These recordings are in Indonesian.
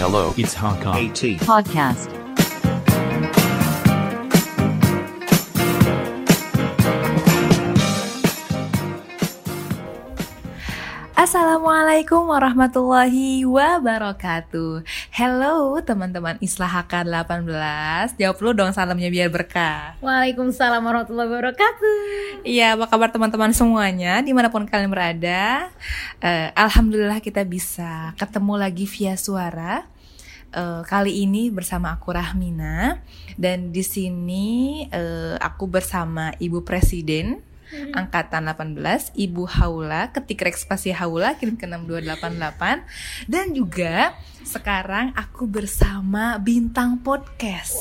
Hello. It's Hakka. AT. Podcast. Assalamualaikum warahmatullahi wabarakatuh Hello teman-teman Islah HK 18 Jawab lu dong salamnya biar berkah. Waalaikumsalam warahmatullahi wabarakatuh. Iya apa kabar teman-teman semuanya? Di mana pun kalian berada Eh, Alhamdulillah kita bisa ketemu lagi via suara. Eh, Kali ini bersama aku Rahmina. Dan di sini eh, aku bersama Ibu Presiden Angkatan 18 Ibu Haula Ketik rek spasi Haula Kirim ke 6288 Dan juga sekarang aku bersama Bintang Podcast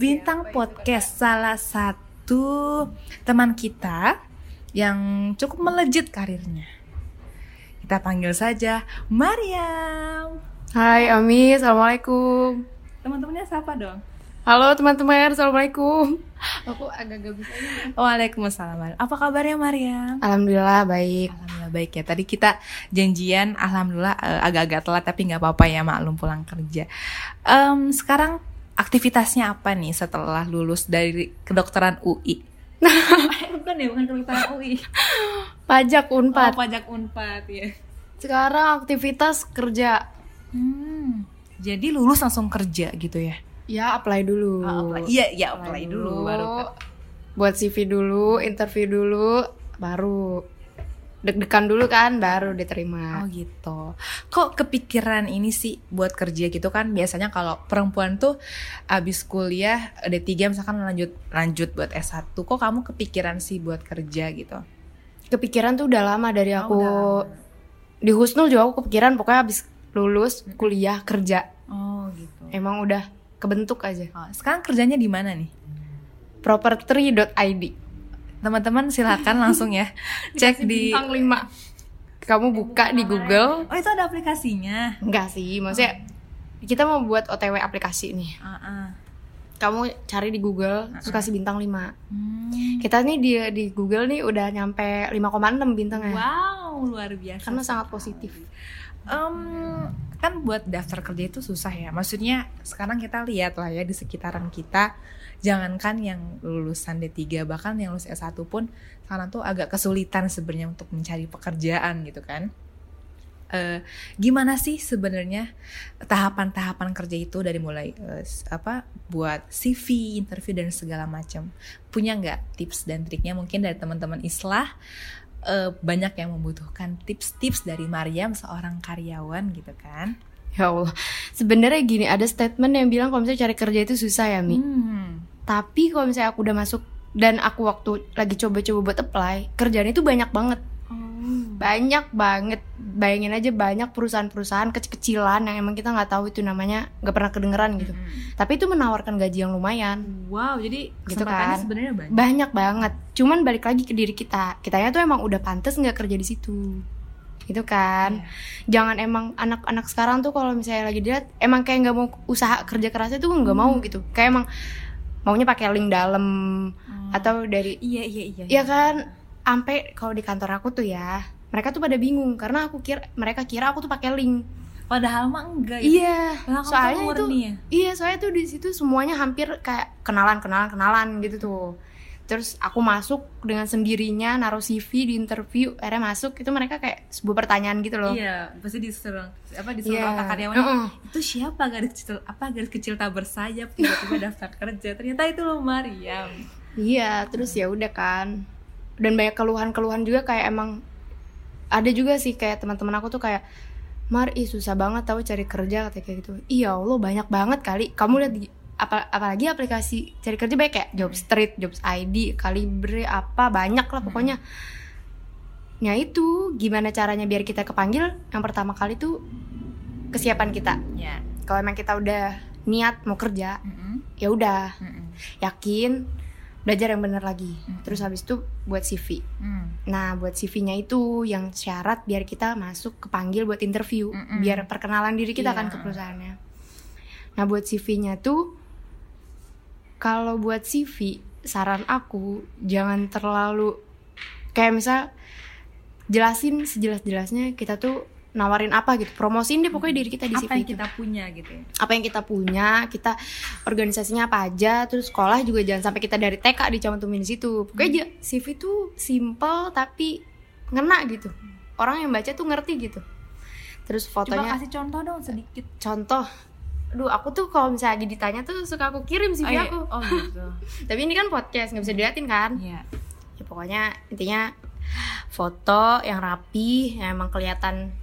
Bintang Podcast salah satu teman kita yang cukup melejit karirnya. Kita panggil saja Mariam. Hai Ami, Assalamualaikum Teman-temannya siapa dong? Halo teman-teman, Assalamualaikum Aku agak-agak bisa Waalaikumsalam. Apa kabarnya Mariam? Alhamdulillah baik Alhamdulillah baik ya. Tadi kita janjian, alhamdulillah eh, agak-agak telat tapi nggak apa-apa ya maklum pulang kerja. Em, sekarang aktivitasnya apa nih setelah lulus dari kedokteran UI? bukan ya, bukan kedokteran UI. Pajak Unpad Oh, pajak Unpad ya. Sekarang aktivitas kerja Hmm. Jadi lulus langsung kerja gitu ya? Ya apply dulu Oh, apply. Iya, iya apply dulu baru ke- Buat CV dulu, interview dulu Baru Deg-degan dulu kan, baru diterima Oh gitu. Kok kepikiran ini sih buat kerja gitu kan? Biasanya kalau perempuan tuh abis kuliah D3 misalkan lanjut lanjut buat S1. Kok kamu kepikiran sih buat kerja gitu? Kepikiran tuh udah lama dari Oh, aku udah lama. Di Husnul juga aku kepikiran pokoknya habis lulus kuliah kerja Oh gitu. Emang udah kebentuk aja Oh, sekarang kerjanya di mana nih? Property.id Teman-teman silakan langsung ya cek di bintang 5 kamu buka di Google Oh, itu ada aplikasinya. enggak sih maksudnya kita mau buat OTW aplikasi nih Ah, ah. kamu cari di Google terus kasih bintang 5 Hmm. kita nih di di Google nih udah nyampe 5,6 bintangnya Wow, luar biasa. karena sangat positif Em, kan buat daftar kerja itu susah ya. Maksudnya sekarang kita lihat lah ya di sekitaran kita, jangankan yang lulusan D3 bahkan yang lulus S1 pun sekarang tuh agak kesulitan sebenarnya untuk mencari pekerjaan gitu kan. Eh, gimana sih sebenarnya tahapan-tahapan kerja itu dari mulai s- apa buat CV, interview dan segala macam. Punya nggak tips dan triknya mungkin dari teman-teman Islah eh, banyak yang membutuhkan tips-tips dari Mariam seorang karyawan gitu kan. ya Allah sebenarnya gini ada statement yang bilang kalau misalnya cari kerja itu susah ya Mi Hmm. tapi kalau misalnya aku udah masuk dan aku waktu lagi coba-coba buat apply kerjaan itu banyak banget banyak banget. Bayangin aja banyak perusahaan-perusahaan kecil-kecilan yang emang kita nggak tahu itu namanya nggak pernah kedengeran gitu. Tapi itu menawarkan gaji yang lumayan. Wow, jadi Gitu kan. sebenarnya banyak. banyak banget. Cuman balik lagi ke diri kita. Kitanya tuh emang udah pantas nggak kerja di situ? Gitu kan? Jangan emang anak-anak sekarang tuh kalau misalnya lagi dilihat emang kayak nggak mau usaha kerja kerasnya tuh nggak mau gitu. Kayak emang maunya pakai link dalam atau dari Iya, iya, iya. ya kan sampai kalau di kantor aku tuh ya mereka tuh pada bingung karena aku kira mereka kira aku tuh pakai link Padahal mah enggak ya. iya soalnya itu ya? iya soalnya tuh di situ semuanya hampir kayak kenalan kenalan kenalan gitu tuh terus aku masuk dengan sendirinya naruh CV di interview akhirnya masuk itu mereka kayak sebuah pertanyaan gitu loh Iya, pasti disuruh apa disuruh Iya. otak karyawan Heeh. itu siapa garis kecil apa garis kecil tak bersayap tiba-tiba daftar kerja ternyata itu lo Mariam Iya, terus ya udah kan. Dan banyak keluhan-keluhan juga kayak emang ada juga sih kayak teman-teman aku tuh kayak Mar, ih susah banget tahu cari kerja kayak gitu. Iya, Allah banyak banget kali. Kamu lihat di apa apalagi aplikasi cari kerja baik kayak Jobstreet, Jobs ID, Kalibre apa banyak lah pokoknya. Ya itu gimana caranya biar kita kepanggil? Yang pertama kali tuh kesiapan kita. ya Kalau emang kita udah niat mau kerja, Mm-mm. ya udah Mm-mm. yakin belajar yang bener lagi Mm-mm. terus habis itu buat CV Mm. nah buat CV-nya itu yang syarat biar kita masuk kepanggil buat interview Mm-mm. biar perkenalan diri kita kan Iya. ke perusahaannya nah buat CV-nya tuh kalau buat CV saran aku jangan terlalu kayak misal jelasin sejelas-jelasnya kita tuh nawarin apa gitu promosiin deh pokoknya diri kita di apa yang itu kita punya gitu ya? Apa yang kita punya kita organisasinya apa aja terus sekolah juga jangan sampai kita dari TK dicantumin di situ. Pokoknya aja CV tuh simple tapi ngena gitu. Orang yang baca tuh ngerti gitu. Terus coba fotonya kasih contoh dong sedikit. Contoh. Aduh, aku tuh kalau misalnya lagi ditanya tuh suka aku kirim CV iya. aku. oh gitu Tapi ini kan podcast, nggak bisa diliatin kan? Iya. Ya pokoknya intinya foto yang rapi, yang emang kelihatan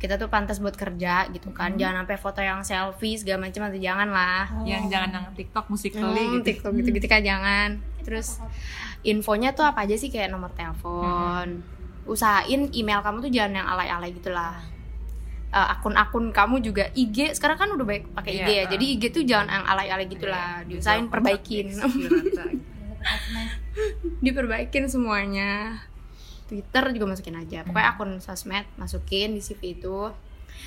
kita tuh pantas buat kerja gitu kan. Jangan sampai foto yang selfie segala macam atau jangan lah. yang jangan yang TikTok musik Hmm, gitu TikTok gitu-gitu kan jangan. Terus infonya tuh apa aja sih kayak nomor telepon. Usahain email kamu tuh jangan yang alay-alay gitu lah. Eh, akun-akun kamu juga IG sekarang kan udah baik pakai IG Iya, ya. ah. Jadi IG tuh jangan yang alay-alay gitu lah. Diusahain perbaikin. Diperbaikin semuanya. Twitter juga masukin aja. Pokoknya akun sosmed masukin di CV itu.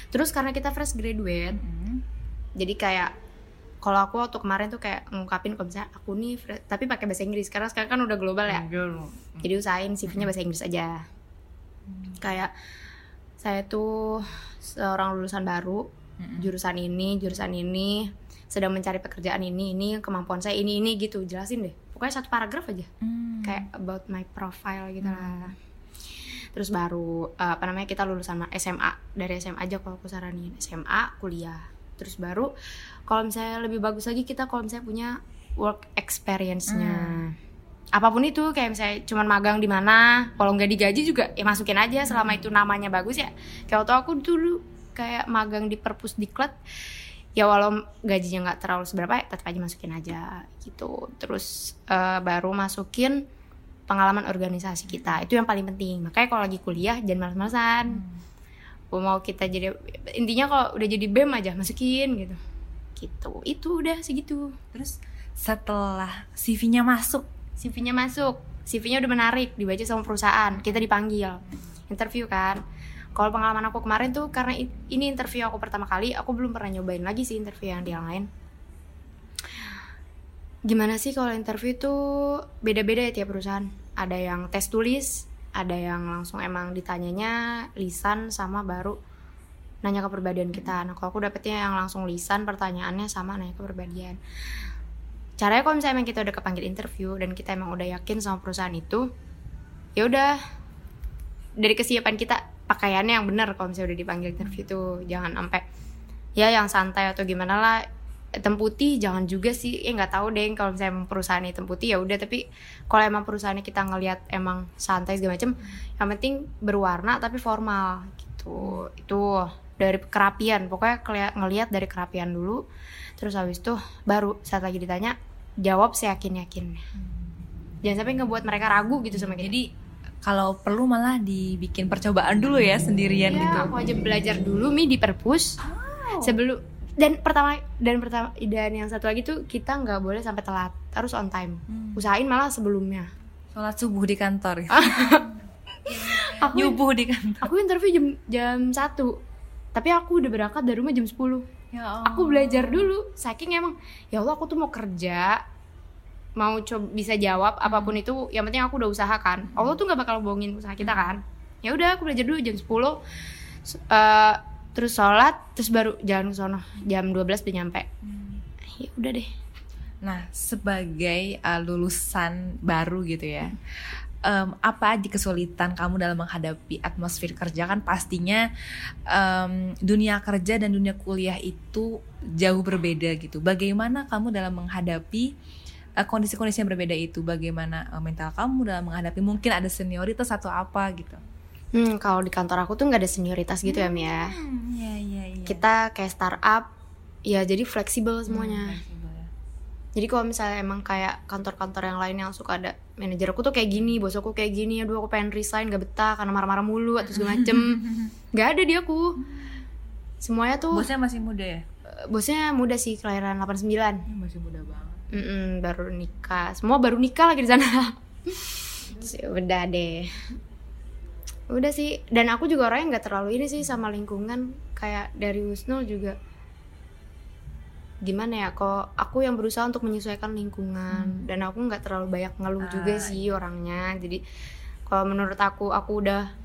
Terus karena kita fresh graduate, jadi kayak kalau aku waktu kemarin tuh kayak ngungkapin kalau misalnya aku nih fre- tapi pakai bahasa Inggris karena sekarang kan udah global ya. Jadi usahain CV-nya bahasa Inggris aja. Kayak saya tuh seorang lulusan baru jurusan ini jurusan ini sedang mencari pekerjaan ini ini kemampuan saya ini ini gitu. Jelasin deh. Pokoknya satu paragraf aja. Kayak about my profile gitu lah terus baru eh, apa namanya kita lulusan SMA dari SMA aja kalau aku saranin. SMA kuliah. Terus baru kalau misalnya lebih bagus lagi kita kalau misalnya punya work experience-nya. Apa pun itu kayak misalnya cuman magang di mana kalau nggak digaji juga ya masukin aja. Selama itu namanya bagus ya. Kayak waktu aku dulu kayak magang di perpus diklat ya walau gajinya nggak terlalu seberapa ya tetap aja masukin aja gitu. Terus eh, baru masukin pengalaman organisasi kita. Itu yang paling penting. Makanya kalau lagi kuliah jangan males-malesan mau kita jadi intinya kalau udah jadi bem aja masukin gitu. Gitu. Itu udah segitu. Terus setelah CV-nya masuk? CV-nya masuk. CV-nya udah menarik dibaca sama perusahaan. Kita dipanggil. Interview kan. Kalau pengalaman aku kemarin tuh karena ini interview aku pertama kali aku belum pernah nyobain lagi sih interview yang di yang lain gimana sih kalau interview tuh beda-beda ya tiap perusahaan? Ada yang tes tulis ada yang langsung emang ditanyanya lisan sama baru nanya kepribadian kita. Nah kalau aku dapetnya yang langsung lisan pertanyaannya sama nanya kepribadian caranya kalau misalnya emang kita udah kepanggil interview dan kita emang udah yakin sama perusahaan itu ya udah dari kesiapan kita pakaiannya yang benar kalau misalnya udah dipanggil interview tuh. Jangan sampai ya yang santai atau gimana lah hitam putih jangan juga sih. Ya nggak tahu deh kalau misalnya emang perusahaan hitam putih ya udah. Tapi kalau emang perusahaannya kita ngelihat emang santai segala macem yang penting berwarna tapi formal gitu. Itu dari kerapian. Pokoknya ngelihat dari kerapian dulu terus habis itu baru saat lagi ditanya jawab seyakin yakin jangan sampai ngebuat mereka ragu gitu sama kita. Jadi kalau perlu malah dibikin percobaan dulu ya sendirian Iya, gitu. aku aja belajar dulu mi di perpus. Sebelum dan pertama dan pertama dan yang satu lagi tuh kita nggak boleh sampai telat harus on time. Hmm. usahain malah sebelumnya. Sholat subuh di kantor aku nyubuh di kantor. aku interview jam jam satu. Tapi aku udah berangkat dari rumah jam 10 ya aku belajar dulu saking emang ya Allah aku tuh mau kerja mau coba bisa jawab apa pun itu yang penting aku udah usaha kan. Allah tuh nggak bakal bohongin usaha kita kan. Ya udah aku belajar dulu jam 10 S- eh, terus sholat terus baru jalan ke sono jam 12 udah nyampe ya udah deh Nah, sebagai uh, lulusan baru gitu ya, em, apa aja kesulitan kamu dalam menghadapi atmosfer kerja kan pastinya em, dunia kerja dan dunia kuliah itu jauh berbeda gitu. Bagaimana kamu dalam menghadapi uh, kondisi-kondisi yang berbeda itu? Bagaimana uh, mental kamu dalam menghadapi mungkin ada senioritas atau apa gitu? Hmm, kalau di kantor aku tuh nggak ada senioritas gitu ya Mia ya Iya iya iya. kita kayak startup ya jadi fleksibel semuanya Hmm, Jadi kalau misalnya emang kayak kantor-kantor yang lain yang suka ada manajer aku tuh kayak gini, bos aku kayak gini, aduh aku pengen resign gak betah karena marah-marah mulu atau segala macem. gak ada di aku. Semuanya tuh Bosnya masih muda ya? eh, bosnya muda sih kelahiran 89. Ya, masih muda banget. Mm-mm, baru nikah. Semua baru nikah lagi di sana. Sih, Udah deh. Udah sih. Dan aku juga orangnya nggak terlalu ini sih sama lingkungan. Kayak dari Wisnu juga. Gimana ya? Kok aku yang berusaha untuk menyesuaikan lingkungan. Dan aku nggak terlalu banyak ngeluh juga Hmm. Ah, sih orangnya. Jadi kalau menurut aku, aku udah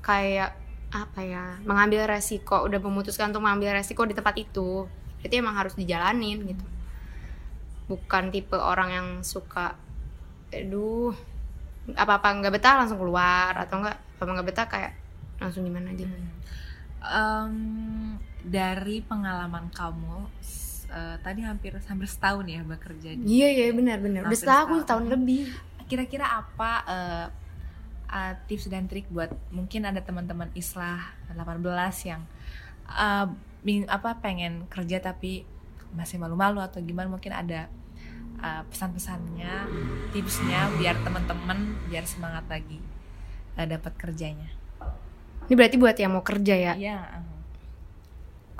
kayak apa ya mengambil resiko udah memutuskan untuk mengambil resiko di tempat itu berarti emang harus dijalanin gitu bukan tipe orang yang suka aduh apa apa nggak betah langsung keluar atau enggak apa nggak betah kayak langsung gimana aja? Em, dari pengalaman kamu eh, tadi hampir hampir setahun ya bekerja di iya iya benar benar. Udah setahun setahun. tahun lebih. Kira-kira apa eh, eh, tips dan trik buat mungkin ada teman-teman Islah 18 yang bing- apa pengen kerja tapi masih malu-malu atau gimana? Mungkin ada eh, pesan-pesannya tipsnya biar teman-teman biar semangat lagi eh, dapat kerjanya. Ini berarti buat yang mau kerja ya? Iya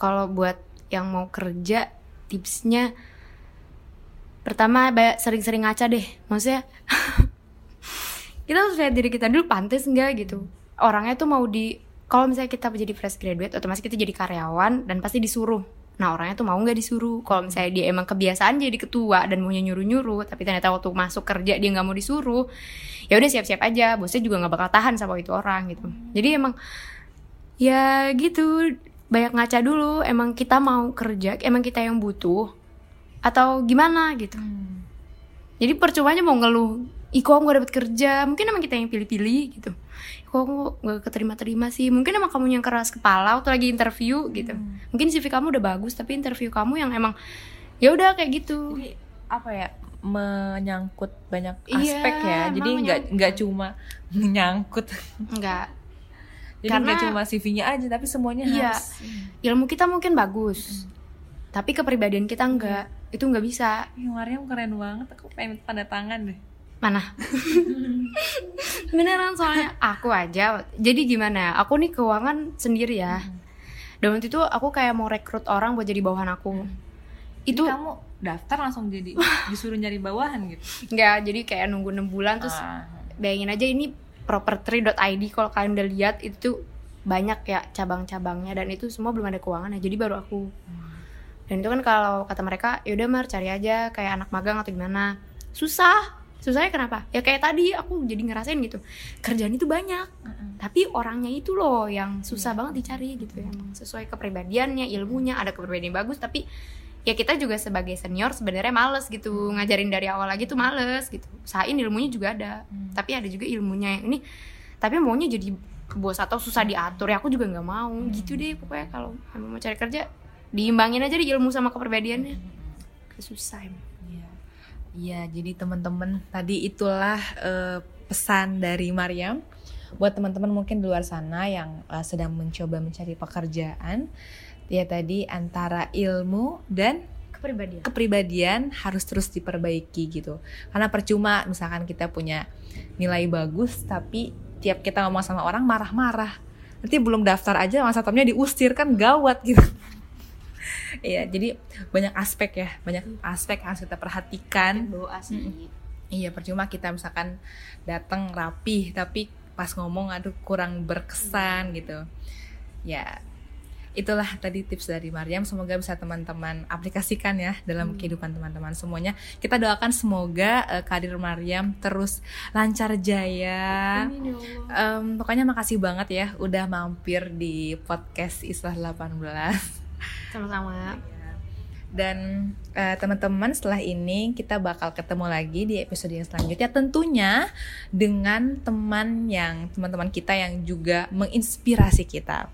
kalau buat yang mau kerja tipsnya pertama banyak sering-sering ngaca deh. Maksudnya kita harus lihat diri kita dulu pantas nggak gitu. Orangnya tuh mau di kalau misalnya kita jadi fresh graduate otomatis kita jadi karyawan dan pasti disuruh nah orangnya tuh mau nggak disuruh? Kalau misalnya dia emang kebiasaan jadi ketua dan maunya nyuruh nyuruh tapi ternyata waktu masuk kerja dia nggak mau disuruh ya udah siap-siap aja. Bosnya juga nggak bakal tahan sama itu orang gitu. Jadi emang ya gitu banyak ngaca dulu emang kita mau kerja emang kita yang butuh atau gimana gitu. Jadi percumanya mau ngeluh Ih kok gak dapet kerja? Mungkin emang kita yang pilih-pilih gitu. Kok aku gak keterima-terima sih? Mungkin emang kamu yang keras kepala Waktu lagi interview gitu. Mungkin CV kamu udah bagus Tapi interview kamu yang emang ya udah kayak gitu. Jadi apa ya menyangkut banyak Iya, aspek ya. Jadi nggak nggak cuma menyangkut. Enggak jadi Karena- nggak cuma CV-nya aja tapi semuanya Iya. harus. Ilmu kita mungkin bagus Tapi kepribadian kita enggak Itu nggak bisa. Ih, Mariam keren banget. Aku pengen tanda tangan deh Mana? Beneran soalnya aku aja. Jadi gimana? Aku nih keuangan sendiri ya. Dan waktu itu aku kayak mau rekrut orang buat jadi bawahan aku. itu Itu kamu daftar langsung jadi disuruh nyari bawahan gitu enggak jadi kayak nunggu 6 bulan terus Ah. bayangin aja ini property.id kalau kalian udah lihat itu banyak ya cabang-cabangnya dan itu semua belum ada keuangannya. Jadi baru aku. Dan itu kan kalau kata mereka, yaudah Mar cari aja kayak anak magang atau gimana. Susah. Susahnya kenapa? Ya kayak tadi aku jadi ngerasain gitu. Kerjaan itu banyak. Tapi orangnya itu loh yang susah banget dicari gitu ya. Emang sesuai kepribadiannya, ilmunya, ada kepribadian bagus tapi ya kita juga sebagai senior sebenarnya males gitu. Ngajarin dari awal lagi tuh males gitu. Usahain ilmunya juga ada Hmm. tapi ada juga ilmunya yang ini tapi maunya jadi bos atau susah diatur. Ya aku juga nggak mau. Gitu deh pokoknya kalau mau cari kerja diimbangin aja di ilmu sama kepribadiannya. Susah emang Iya, jadi teman-teman tadi itulah eh, pesan dari Mariam buat teman-teman mungkin di luar sana yang eh, sedang mencoba mencari pekerjaan. Ya tadi antara ilmu dan kepribadian kepribadian harus terus diperbaiki gitu. Karena percuma misalkan kita punya nilai bagus tapi tiap kita ngomong sama orang marah-marah. Nanti belum daftar aja masa tapnya diusir kan gawat gitu. Iya, jadi banyak aspek ya, banyak aspek yang harus kita perhatikan. doa sih Iya, percuma kita misalkan datang rapih tapi pas ngomong aduh kurang berkesan gitu. Ya, itulah tadi tips dari Mariam. Semoga bisa teman-teman aplikasikan ya dalam kehidupan teman-teman semuanya. Kita doakan semoga eh, karir Mariam terus lancar jaya. Amin ya. Em, pokoknya makasih banget ya udah mampir di podcast Islah 18. Sama-sama Dan eh, teman-teman setelah ini kita bakal ketemu lagi di episode yang selanjutnya tentunya dengan teman yang teman-teman kita yang juga menginspirasi kita.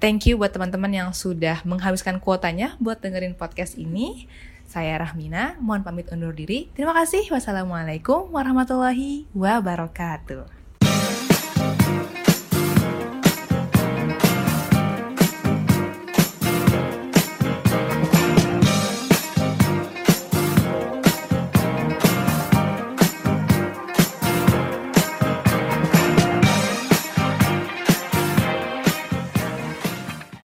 Thank you buat teman-teman yang sudah menghabiskan kuotanya buat dengerin podcast ini. Saya Rahmina, mohon pamit undur diri. Terima kasih. Wassalamualaikum warahmatullahi wabarakatuh.